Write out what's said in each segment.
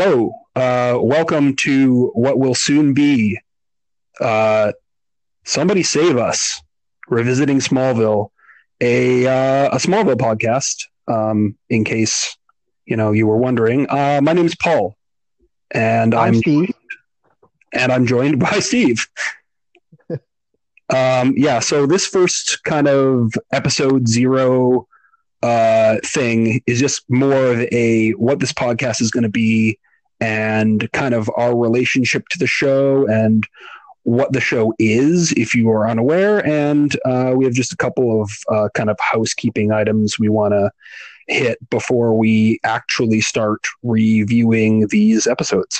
Hello, uh, welcome to what will soon be uh, Somebody Save Us, Revisiting Smallville, a, uh, a Smallville podcast, um, in case you know you were wondering. Uh, my name is Paul, and I'm, I'm Steve. and I'm joined by Steve. um, yeah, so this first kind of episode zero uh, thing is just more of a what this podcast is going to be and kind of our relationship to the show and what the show is if you are unaware. And uh, we have just a couple of uh, kind of housekeeping items we want to hit before we actually start reviewing these episodes.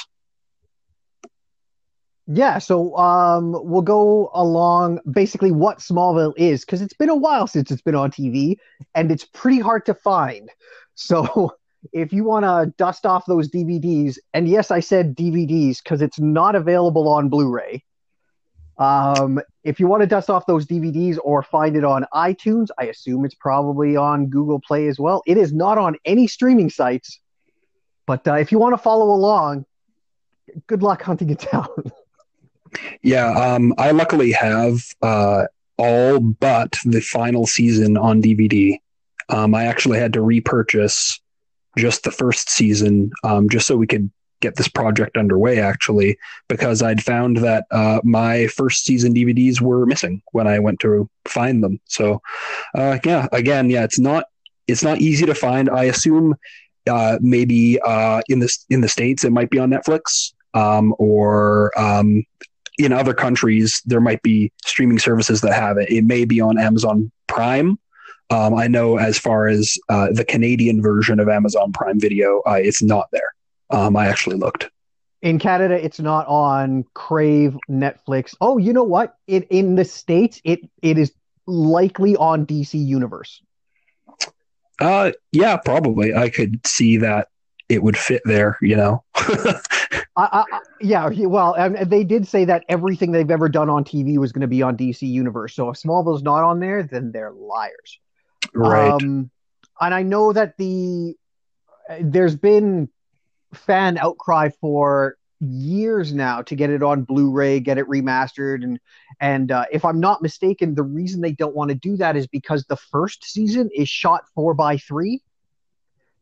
Yeah, so um, we'll go along basically what Smallville is because it's been a while since it's been on TV and it's pretty hard to find. So if you want to dust off those DVDs, and yes, I said DVDs because it's not available on Blu-ray. Um, if you want to dust off those DVDs or find it on iTunes, I assume it's probably on Google Play as well. It is not on any streaming sites, but uh, if you want to follow along, good luck hunting it down. Yeah, um, I luckily have uh, all but the final season on DVD. Um, I actually had to repurchase just the first season um, just so we could get this project underway, actually, because I'd found that uh, my first season DVDs were missing when I went to find them. So, uh, yeah, again, yeah, it's not it's not easy to find. I assume uh, maybe uh, in the in the states it might be on Netflix um, or um, in other countries, there might be streaming services that have it. It may be on Amazon Prime. Um, I know as far as uh, the Canadian version of Amazon Prime Video, uh, it's not there. Um, I actually looked. In Canada, it's not on Crave, Netflix. Oh, you know what? It in the states, it it is likely on DC Universe. Uh, yeah, probably. I could see that it would fit there. You know. I, I, yeah, well, and they did say that everything they've ever done on TV was going to be on DC Universe. So if Smallville's not on there, then they're liars. Right. Um, and I know that the there's been fan outcry for years now to get it on Blu-ray, get it remastered, and and uh, if I'm not mistaken, the reason they don't want to do that is because the first season is shot four by three,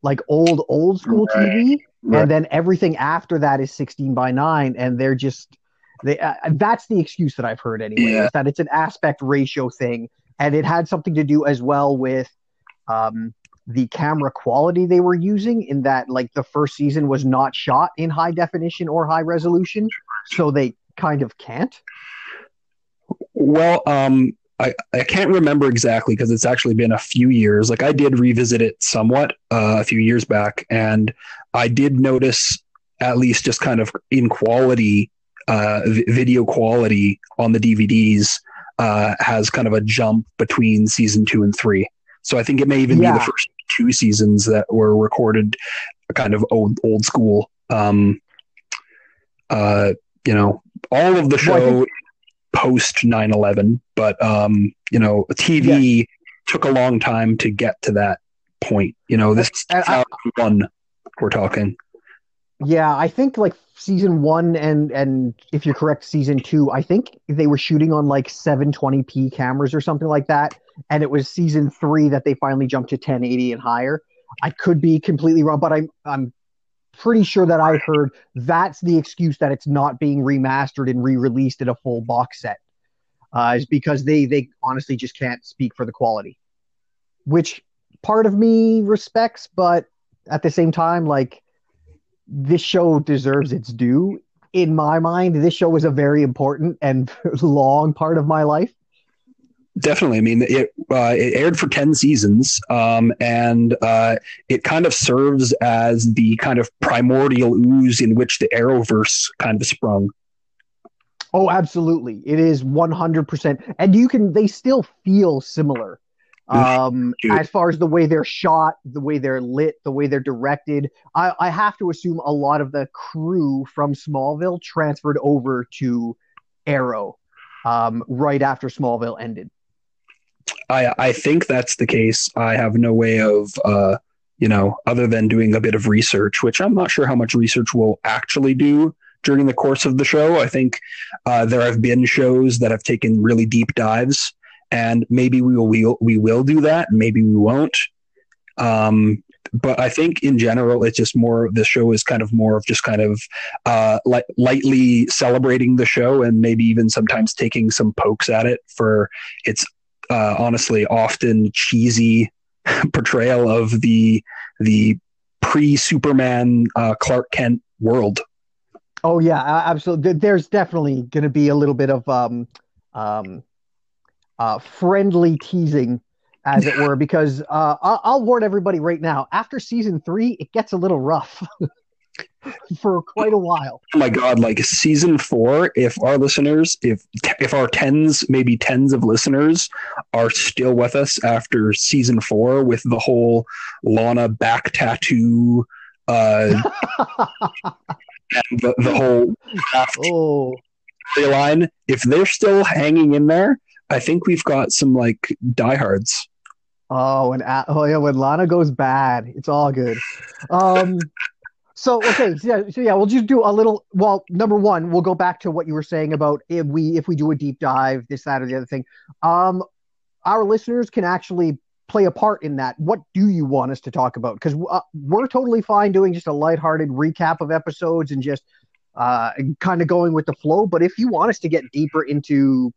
like old old school Right. TV, Right. and then everything after that is 16 by 9 and they're just they uh, that's the excuse that i've heard anyway Yeah. is that it's an aspect ratio thing and it had something to do as well with um, the camera quality they were using in that like the first season was not shot in high definition or high resolution so they kind of can't Well, um, I, I can't remember exactly because it's actually been a few years. Like I did revisit it somewhat uh, a few years back, and I did notice at least just kind of in quality, uh, v- video quality on the DVDs uh, has kind of a jump between season two and three. So I think it may even be the first two seasons that were recorded kind of old old school. Um, uh, you know, all of the Well, show think- post 9-11 but um you know tv took a long time to get to that point you know this is 2001 we're talking Yeah, I think like season one and and if you're correct, season two, I think they were shooting on like 720p cameras or something like that, and it was season three that they finally jumped to 1080 and higher. I could be completely wrong, but I'm I'm pretty sure that I heard that's the excuse that it's not being remastered and re-released in a full box set, uh, is because they they honestly just can't speak for the quality, which part of me respects, but at the same time, like this show deserves its due. In my mind, this show was a very important and long part of my life. definitely i mean it uh, it aired for 10 seasons um and uh it kind of serves as the kind of primordial ooze in which the arrowverse kind of sprung Oh, absolutely. It is 100%. And you can, they still feel similar. Um, as far as the way they're shot, the way they're lit, the way they're directed, I, I have to assume a lot of the crew from Smallville transferred over to Arrow um, right after Smallville ended. I I think that's the case. I have no way of uh, you know, other than doing a bit of research, which I'm not sure how much research we'll actually do during the course of the show. I think uh, there have been shows that have taken really deep dives, and maybe we will we will, we will do that, maybe we won't. Um, but I think in general, it's just more. The show is kind of more of just kind of uh, li- lightly celebrating the show, and maybe even sometimes taking some pokes at it for its uh, honestly often cheesy portrayal of the the pre Superman uh, Clark Kent world. Oh yeah, absolutely. There's definitely going to be a little bit of um, um, uh, friendly teasing as it were, because uh, I'll, I'll warn everybody right now. After season three, it gets a little rough for quite a while. Oh my god! Like season four, if our listeners, if if our tens, maybe tens of listeners, are still with us after season four with the whole Lana back tattoo. Uh, and the, the whole oh. line. If they're still hanging in there, I think we've got some like diehards. Oh, and oh yeah, when Lana goes bad, it's all good. Um, so okay, so yeah, so yeah, we'll just do a little. Well, number one, we'll go back to what you were saying about if we if we do a deep dive, this, that, or the other thing. Um, our listeners can actually play a part in that. What do you want us to talk about? Because uh, we're totally fine doing just a lighthearted recap of episodes and just uh, kind of going with the flow. But if you want us to get deeper into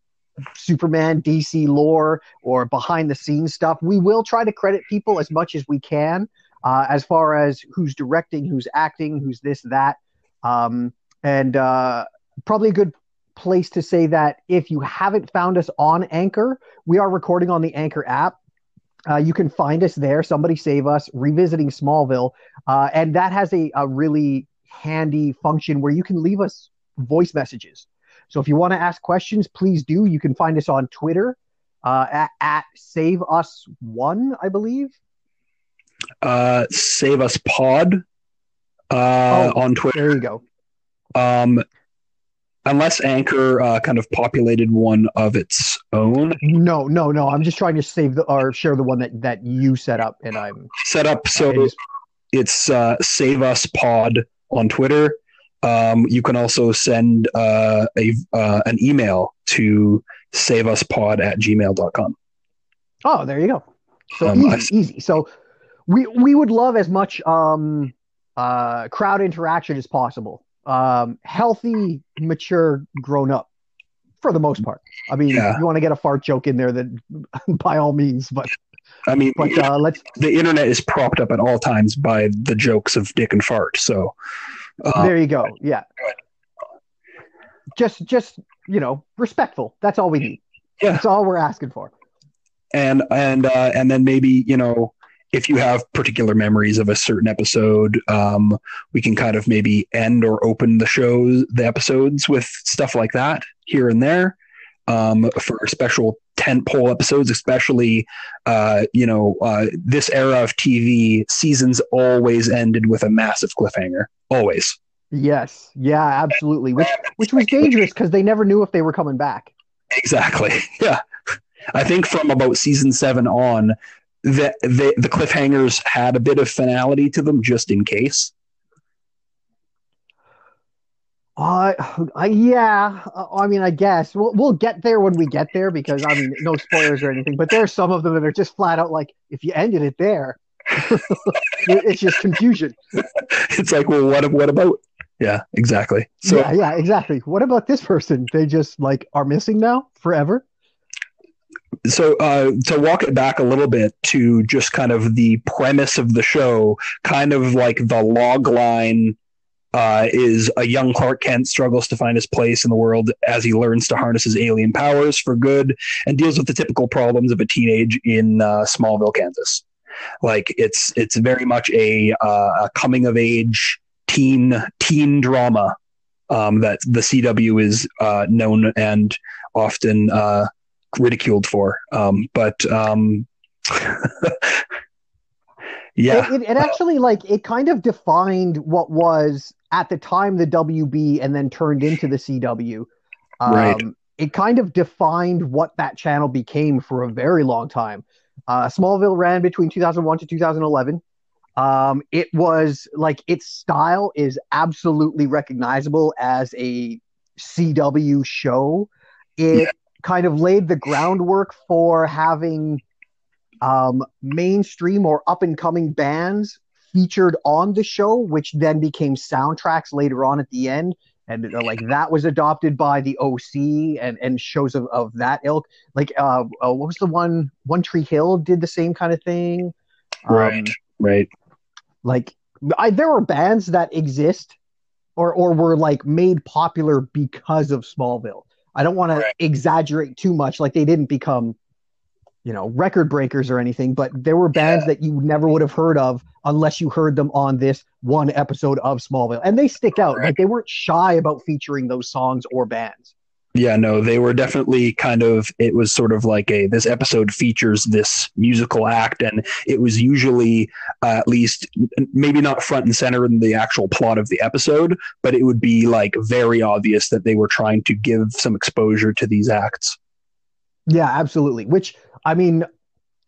Superman, DC lore, or behind the scenes stuff. We will try to credit people as much as we can, uh, as far as who's directing, who's acting, who's this, that. Um, and uh, probably a good place to say that if you haven't found us on Anchor, we are recording on the Anchor app. Uh, you can find us there. Somebody save us, revisiting Smallville. Uh, and that has a, a really handy function where you can leave us voice messages. So if you want to ask questions, please do. You can find us on Twitter uh, at, at Save Us One, I believe. Uh, Save Us Pod uh, oh, on Twitter. There you go. Um, unless Anchor uh, kind of populated one of its own. No, no, no. I'm just trying to save the or share the one that that you set up, and I'm set up. So just, it's uh, Save Us Pod on Twitter. Um, you can also send uh, a uh, an email to saveuspod at gmail.com. Oh, there you go. So um, easy, I, easy. So we we would love as much um, uh, crowd interaction as possible. Um, healthy, mature, grown up, for the most part. I mean, yeah. you want to get a fart joke in there, then by all means. But I mean, but uh, let's. The internet is propped up at all times by the jokes of dick and fart. So uh, there you go. Yeah. Just, just you know, respectful. That's all we need. Yeah. That's all we're asking for. And and uh, and then maybe you know if you have particular memories of a certain episode, um, we can kind of maybe end or open the shows, the episodes with stuff like that here and there um, for special tent pole episodes, especially, uh, you know, uh, this era of TV seasons always ended with a massive cliffhanger. Always. Yes. Yeah, absolutely. Which, which was dangerous because they never knew if they were coming back. Exactly. Yeah. I think from about season seven on, the, the, the cliffhangers had a bit of finality to them just in case. Uh, uh, yeah. Uh, I mean, I guess we'll we'll get there when we get there because I mean, no spoilers or anything. But there are some of them that are just flat out like, if you ended it there, it's just confusion. It's like, well, what what about? Yeah, exactly. So yeah, yeah, exactly. What about this person? They just like are missing now forever. So uh, to walk it back a little bit to just kind of the premise of the show, kind of like the log line uh, is a young Clark Kent struggles to find his place in the world as he learns to harness his alien powers for good and deals with the typical problems of a teenage in uh, Smallville, Kansas. Like it's it's very much a, uh, a coming of age teen teen drama um, that the CW is uh, known and often uh, ridiculed for. Um, but um, yeah, it, it, it actually like it kind of defined what was at the time the WB and then turned into the CW. Um, right. It kind of defined what that channel became for a very long time. Uh, Smallville ran between 2001 to 2011. Um, it was like its style is absolutely recognizable as a CW show. It yeah. kind of laid the groundwork for having um, mainstream or up and coming bands featured on the show, which then became soundtracks later on at the end. And uh, like that was adopted by the OC and, and shows of, of that ilk. Like, uh, uh, what was the one? One Tree Hill did the same kind of thing. Right, um, right. Like, I, there were bands that exist or or were like made popular because of Smallville. I don't want right. to exaggerate too much. Like they didn't become you know record breakers or anything but there were bands yeah. that you never would have heard of unless you heard them on this one episode of smallville and they stick out right. like they weren't shy about featuring those songs or bands yeah no they were definitely kind of it was sort of like a this episode features this musical act and it was usually uh, at least maybe not front and center in the actual plot of the episode but it would be like very obvious that they were trying to give some exposure to these acts yeah absolutely which I mean,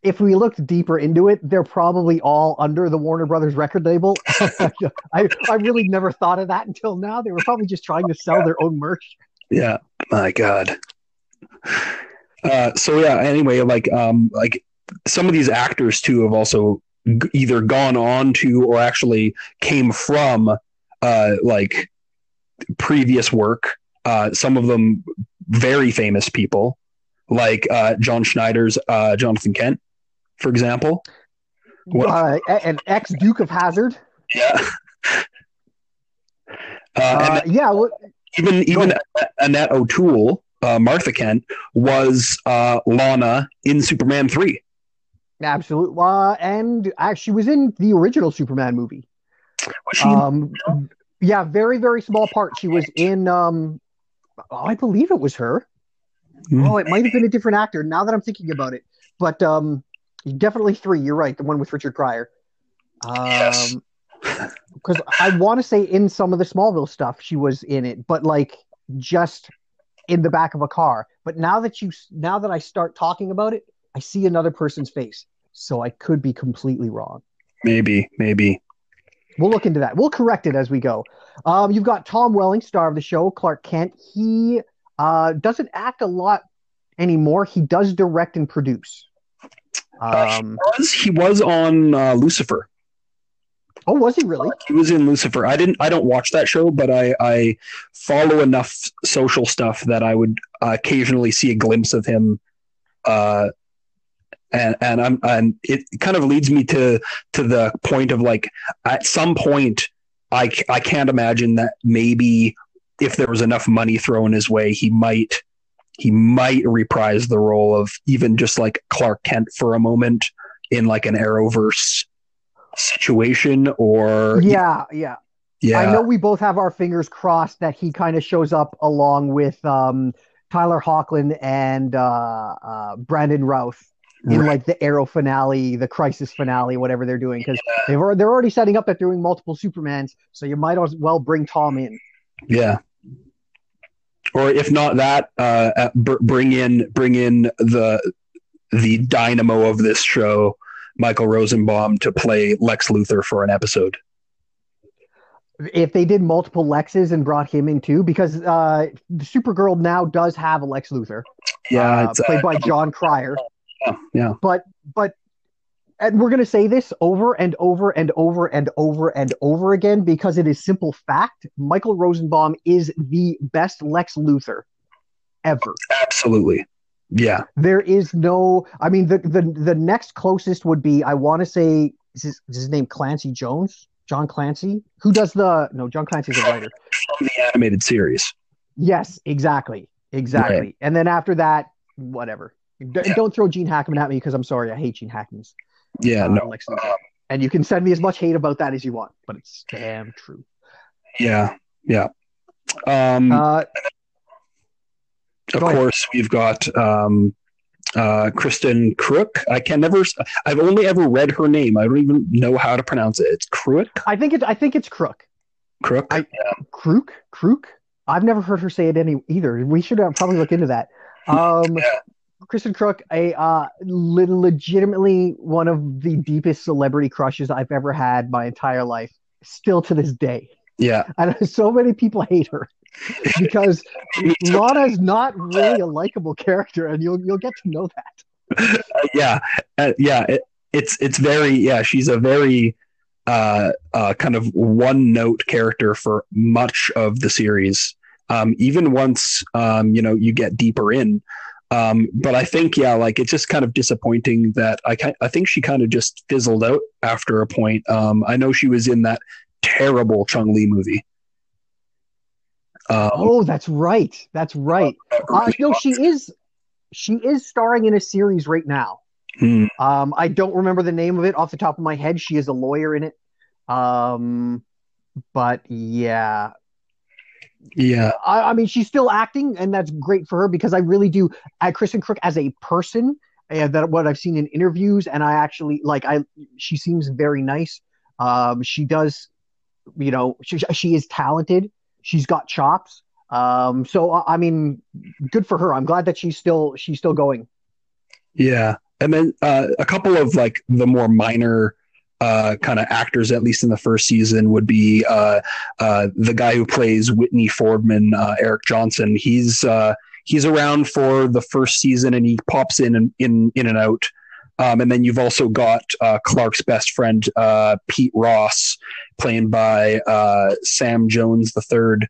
if we looked deeper into it, they're probably all under the Warner Brothers record label. I, I really never thought of that until now. They were probably just trying to sell their own merch. Yeah, my God. Uh, so yeah. Anyway, like um, like some of these actors too have also g- either gone on to or actually came from uh, like previous work. Uh, some of them very famous people like uh, John Schneider's uh, Jonathan Kent, for example. Uh, an ex Duke of Hazzard. Yeah. Uh, uh, yeah. Well, even even Annette O'Toole, uh, Martha Kent, was Lana in Superman three. Absolutely, and actually was in the original Superman movie. Was Um, yeah, very very small part. She was in. Um, I believe it was her. Mm. Oh, it might have been a different actor. Now that I'm thinking about it, but um, definitely three. You're right. The one with Richard Pryor. Um, yes. Because I want to say in some of the Smallville stuff she was in it, but like just in the back of a car. But now that you now that I start talking about it, I see another person's face. So I could be completely wrong. Maybe, maybe. We'll look into that. We'll correct it as we go. Um, you've got Tom Welling, star of the show, Clark Kent. He uh, doesn't act a lot anymore. He does direct and produce. Uh, um, uh, he, was, he was on uh, Lucifer. Oh, was he really? He was in Lucifer. I didn't. I don't watch that show, but I, I follow enough social stuff that I would occasionally see a glimpse of him. Uh, and and I'm and it kind of leads me to to the point of like at some point I I can't imagine that maybe if there was enough money thrown his way, he might he might reprise the role of even just like Clark Kent for a moment in like an Arrowverse situation or yeah, yeah. Yeah. I know we both have our fingers crossed that he kind of shows up along with um, Tyler Hoechlin and uh, uh, Brandon Routh in right. like the Arrow finale, the Crisis finale, whatever they're doing, because yeah. they've they're already setting up that they're doing multiple Supermans, so you might as well bring Tom in. Yeah, or if not that, uh, bring in bring in the the dynamo of this show, Michael Rosenbaum, to play Lex Luthor for an episode. If they did multiple Lexes and brought him in too, because uh, Supergirl now does have a Lex Luthor, yeah, uh, played by Jon Cryer. Yeah, yeah. But but and we're going to say this over and over and over and over and over again because it is simple fact. Michael Rosenbaum is the best Lex Luthor ever. Absolutely. Yeah. There is no I mean the the the next closest would be I want to say is his, is his name Clancy Jones? John Clancy? Who does the No, John Clancy's a writer. From the animated series. Yes, exactly. Exactly. Right. And then after that, whatever. D- yeah. Don't throw Gene Hackman at me because I'm sorry, I hate Gene Hackman's. Yeah, uh, no. Like and you can send me as much hate about that as you want, but it's damn true. Yeah, yeah. Um, uh, of course, we've got um, uh, Kristin Kreuk. I can never. I've only ever read her name. I don't even know how to pronounce it. It's Crook. I think it. I think it's Crook. Crook. I, yeah. Krook. Krook. I've never heard her say it any either. We should uh, probably look into that. Um, yeah. Kristin Kreuk, a uh, le- legitimately one of the deepest celebrity crushes I've ever had my entire life, still to this day. Yeah, And so many people hate her because Lana's not really a likable character, and you'll you'll get to know that. yeah, uh, yeah. It, it's it's very yeah. She's a very uh, uh, kind of one note character for much of the series. Um, even once um, you know you get deeper in. Um, but I think yeah, like it's just kind of disappointing that I I think she kind of just fizzled out after a point. Um, I know she was in that terrible Chun-Li movie. Um, Oh, that's right. That's right. Uh, no, she is. She is starring in a series right now. Hmm. Um, I don't remember the name of it off the top of my head. She is a lawyer in it. Um, but yeah, yeah, I, I mean, she's still acting, and that's great for her because I really do. At Kristin Kreuk as a person, and that what I've seen in interviews, and I actually like. I she seems very nice. Um, she does, you know, she, she is talented. She's got chops. Um, so I I mean, good for her. I'm glad that she's still she's still going. Yeah, and then uh, a couple of like the more minor uh, kind of actors, at least in the first season, would be uh, uh, the guy who plays Whitney Fordman, uh, Eric Johnson. He's uh, he's around for the first season, and he pops in and in in and out. Um, and then you've also got uh, Clark's best friend, Pete Ross, playing by Sam Jones the third.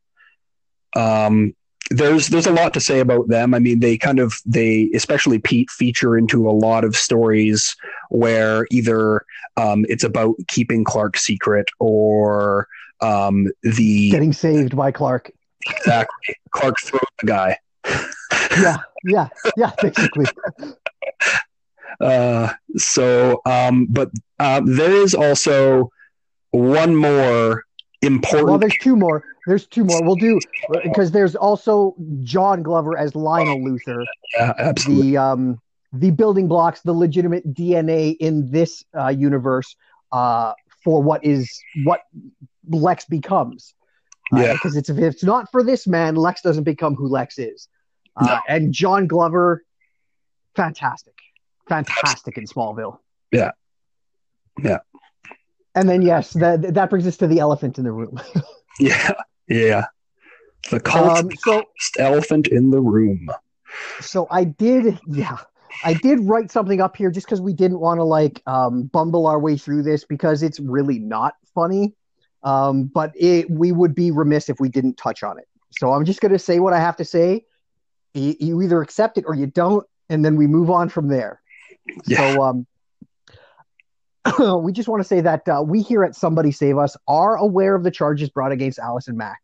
Um, there's there's a lot to say about them. I mean, they kind of they especially Pete feature into a lot of stories where either um, it's about keeping Clark secret or um, the Getting saved by Clark. exactly Clark throws the guy. Yeah, yeah, yeah. Basically, Uh, so, um, but uh, there is also one more important. well, there's two more. There's two more. We'll do because there's also John Glover as Lionel Luthor. yeah, absolutely. the um the building blocks, the legitimate DNA in this uh, universe uh, for what is what Lex becomes. Yeah. because it's if it's not for this man, Lex doesn't become who Lex is. Uh, No. And John Glover, fantastic, fantastic in Smallville. Yeah. Yeah. And then yes, that that brings us to the elephant in the room. Yeah, yeah. The cult Um, so elephant in the room. so I did, yeah, I did write something up here just because we didn't want to like um, bumble our way through this because it's really not funny. Um, but it, we would be remiss if we didn't touch on it. So I'm just going to say what I have to say. You, you either accept it or you don't, and then we move on from there. Yeah. So um, we just want to say that uh, we here at Somebody Save Us are aware of the charges brought against Allison Mack.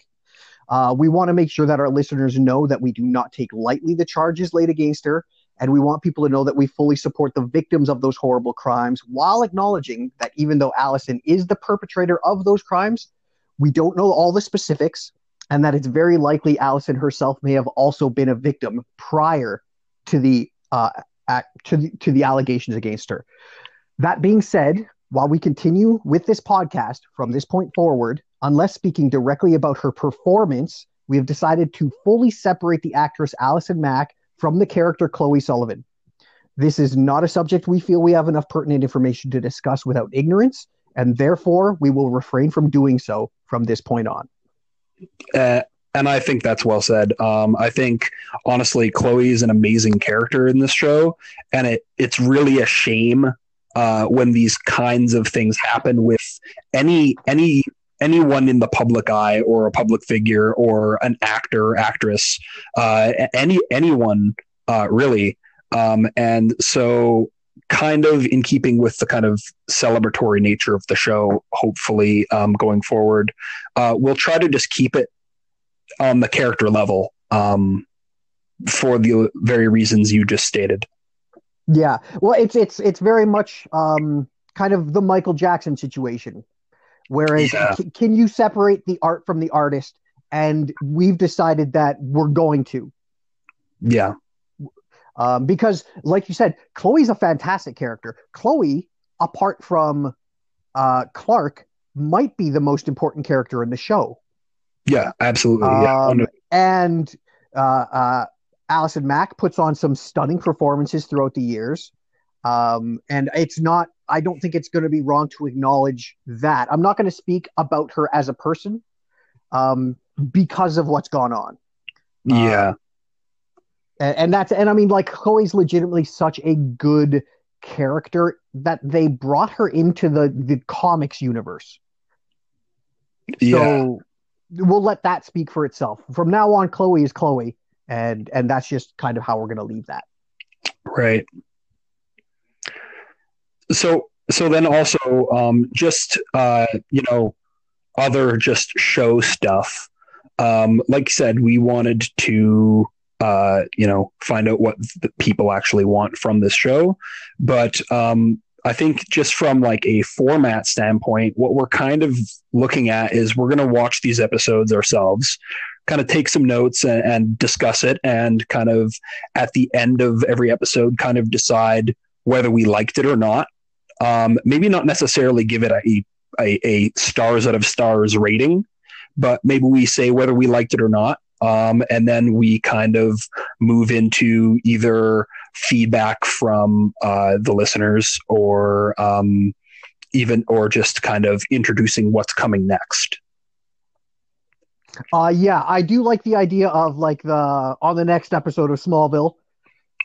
Uh, we want to make sure that our listeners know that we do not take lightly the charges laid against her, and we want people to know that we fully support the victims of those horrible crimes while acknowledging that even though Allison is the perpetrator of those crimes, we don't know all the specifics, and that it's very likely Allison herself may have also been a victim prior to the uh, to the to the allegations against her. That being said, while we continue with this podcast from this point forward, unless speaking directly about her performance, we have decided to fully separate the actress Allison Mack from the character Chloe Sullivan. This is not a subject we feel we have enough pertinent information to discuss without ignorance, and therefore we will refrain from doing so from this point on. Uh, and I think that's well said. Um, I think honestly, Chloe is an amazing character in this show, and it it's really a shame uh, when these kinds of things happen with any any anyone in the public eye or a public figure or an actor actress uh, any anyone uh, really. Um, and so kind of in keeping with the kind of celebratory nature of the show hopefully um, going forward uh, we'll try to just keep it on the character level um, for the very reasons you just stated Yeah, well, it's it's it's very much um, kind of the Michael Jackson situation, whereas Yeah. c- can you separate the art from the artist? And we've decided that we're going to, yeah um, because, like you said, Chloe's a fantastic character. Chloe, apart from uh, Clark, might be the most important character in the show. yeah absolutely yeah Um, and uh, uh, Allison Mack puts on some stunning performances throughout the years. Um, and it's not, I don't think it's going to be wrong to acknowledge that. I'm not going to speak about her as a person um, because of what's gone on. Yeah. Uh, and, and that's, and I mean, like, Chloe's legitimately such a good character that they brought her into the, the comics universe. Yeah. So we'll let that speak for itself. From now on, Chloe is Chloe, and and that's just kind of how we're going to leave that. Right. So so then also um, just uh, you know other just show stuff. Um, like you said, we wanted to uh, you know find out what people actually want from this show, but um, I think just from like a format standpoint, what we're kind of looking at is we're going to watch these episodes ourselves, kind of take some notes and, and, discuss it, and kind of at the end of every episode, kind of decide whether we liked it or not. Um, maybe not necessarily give it a, a, a stars out of stars rating, but maybe we say whether we liked it or not. Um, and then we kind of move into either feedback from uh, the listeners or um, even or just kind of introducing what's coming next. Uh, yeah, I do like the idea of like the on the next episode of Smallville.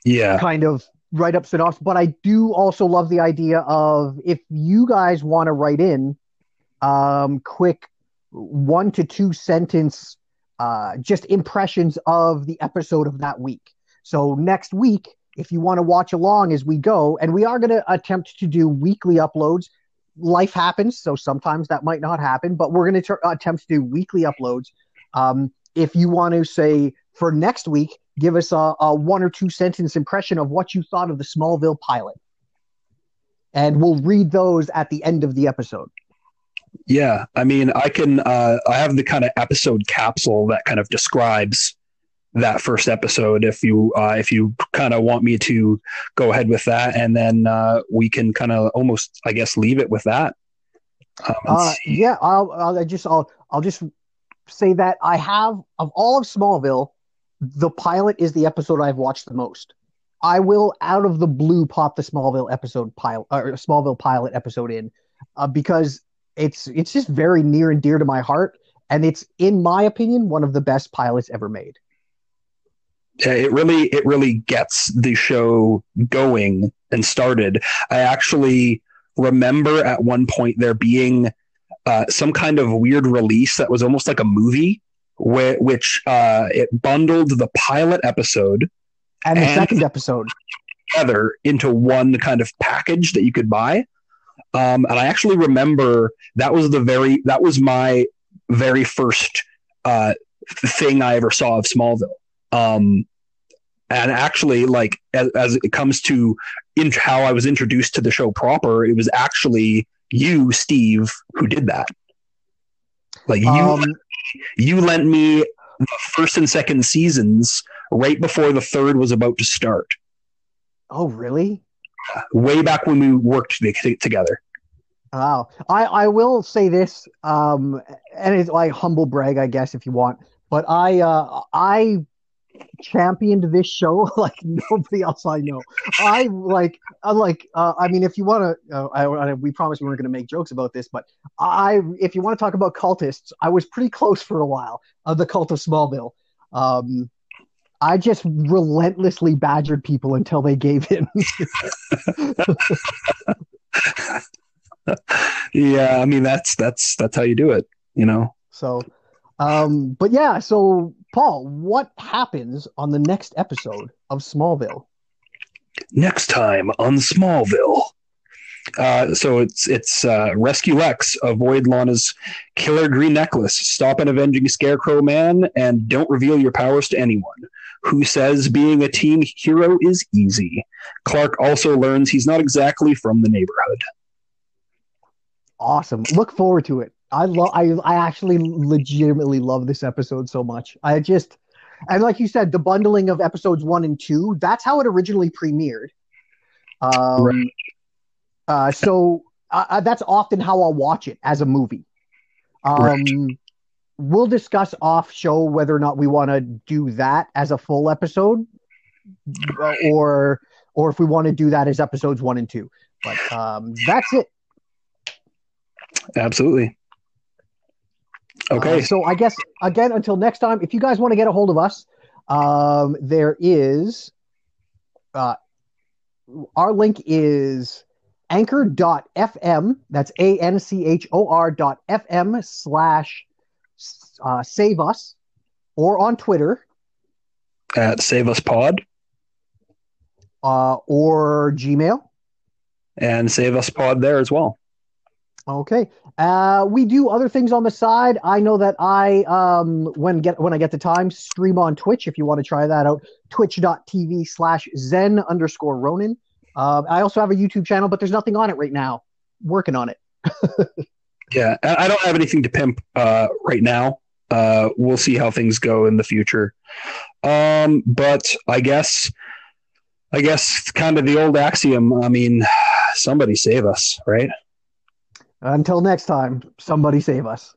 Yeah, kind of write up spin-offs, but I do also love the idea of if you guys want to write in, um, quick one to two sentence uh, just impressions of the episode of that week. So next week, if you want to watch along as we go, and we are going to attempt to do weekly uploads. Life happens, so sometimes that might not happen, but we're going to tr- attempt to do weekly uploads. Um, if you want to say for next week, give us a, a one or two sentence impression of what you thought of the Smallville pilot, and we'll read those at the end of the episode. Yeah, I mean, I can. Uh, I have the kind of episode capsule that kind of describes that first episode. If you uh, if you kind of want me to go ahead with that, and then uh, we can kind of almost, I guess, leave it with that. Um, uh, yeah, I'll, I'll I just I'll I'll just say that I have of all of Smallville, the pilot is the episode I've watched the most. I will out of the blue pop the Smallville episode pilot or Smallville pilot episode in uh, because it's it's just very near and dear to my heart, and it's in my opinion one of the best pilots ever made. Yeah, it really it really gets the show going and started. I actually remember at one point there being uh, some kind of weird release that was almost like a movie, wh- which uh, it bundled the pilot episode and the and second episode together into one kind of package that you could buy. Um, and I actually remember that was the very that was my very first uh, thing I ever saw of Smallville. Um, and actually, like as, as it comes to in, how I was introduced to the show proper, it was actually you, Steve, who did that. Like you, um, you lent me the first and second seasons right before the third was about to start. Oh, really? way back when we worked together. Wow. I, I will say this, um, and it's like humble brag, I guess, if you want. But I uh, I championed this show like nobody else I know. I like I'm like uh, I mean, if you want to, uh, I, I, we promised we weren't going to make jokes about this, but I if you want to talk about cultists, I was pretty close for a while of the cult of Smallville. Um, I just relentlessly badgered people until they gave in. yeah, I mean that's that's that's how you do it, you know. So, um, but yeah, so Paul, what happens on the next episode of Smallville? Next time on Smallville. Uh, so it's it's uh, rescue Lex, avoid Lana's killer green necklace, stop an avenging Scarecrow Man, and don't reveal your powers to anyone who says being a teen hero is easy. Clark also learns he's not exactly from the neighborhood. Awesome. Look forward to it. I love I I actually legitimately love this episode so much. I just and like you said, the bundling of episodes one and two, that's how it originally premiered. Um, right. uh, so uh, that's often how I'll watch it as a movie. Um, right we'll discuss off show whether or not we want to do that as a full episode, uh, or or if we want to do that as episodes one and two. But um, that's it. Absolutely. Okay. Uh, so I guess again, until next time, if you guys want to get a hold of us, um, there is uh, our link is anchor.fm. That's A N C H O R dot FM slash uh, save us or on Twitter At Save Us Pod uh, or Gmail. and Save Us Pod there as well. Okay. Uh, we do other things on the side. I know that I um when get when I get the time stream on Twitch. If you want to try that out, twitch.tv slash zen underscore Ronin. Uh, I also have a YouTube channel, but there's nothing on it right now. Working on it. Yeah, I don't have anything to pimp uh, right now. Uh, we'll see how things go in the future. Um, but I guess, I guess, kind of the old axiom. I mean, somebody save us, right? Until next time, somebody save us.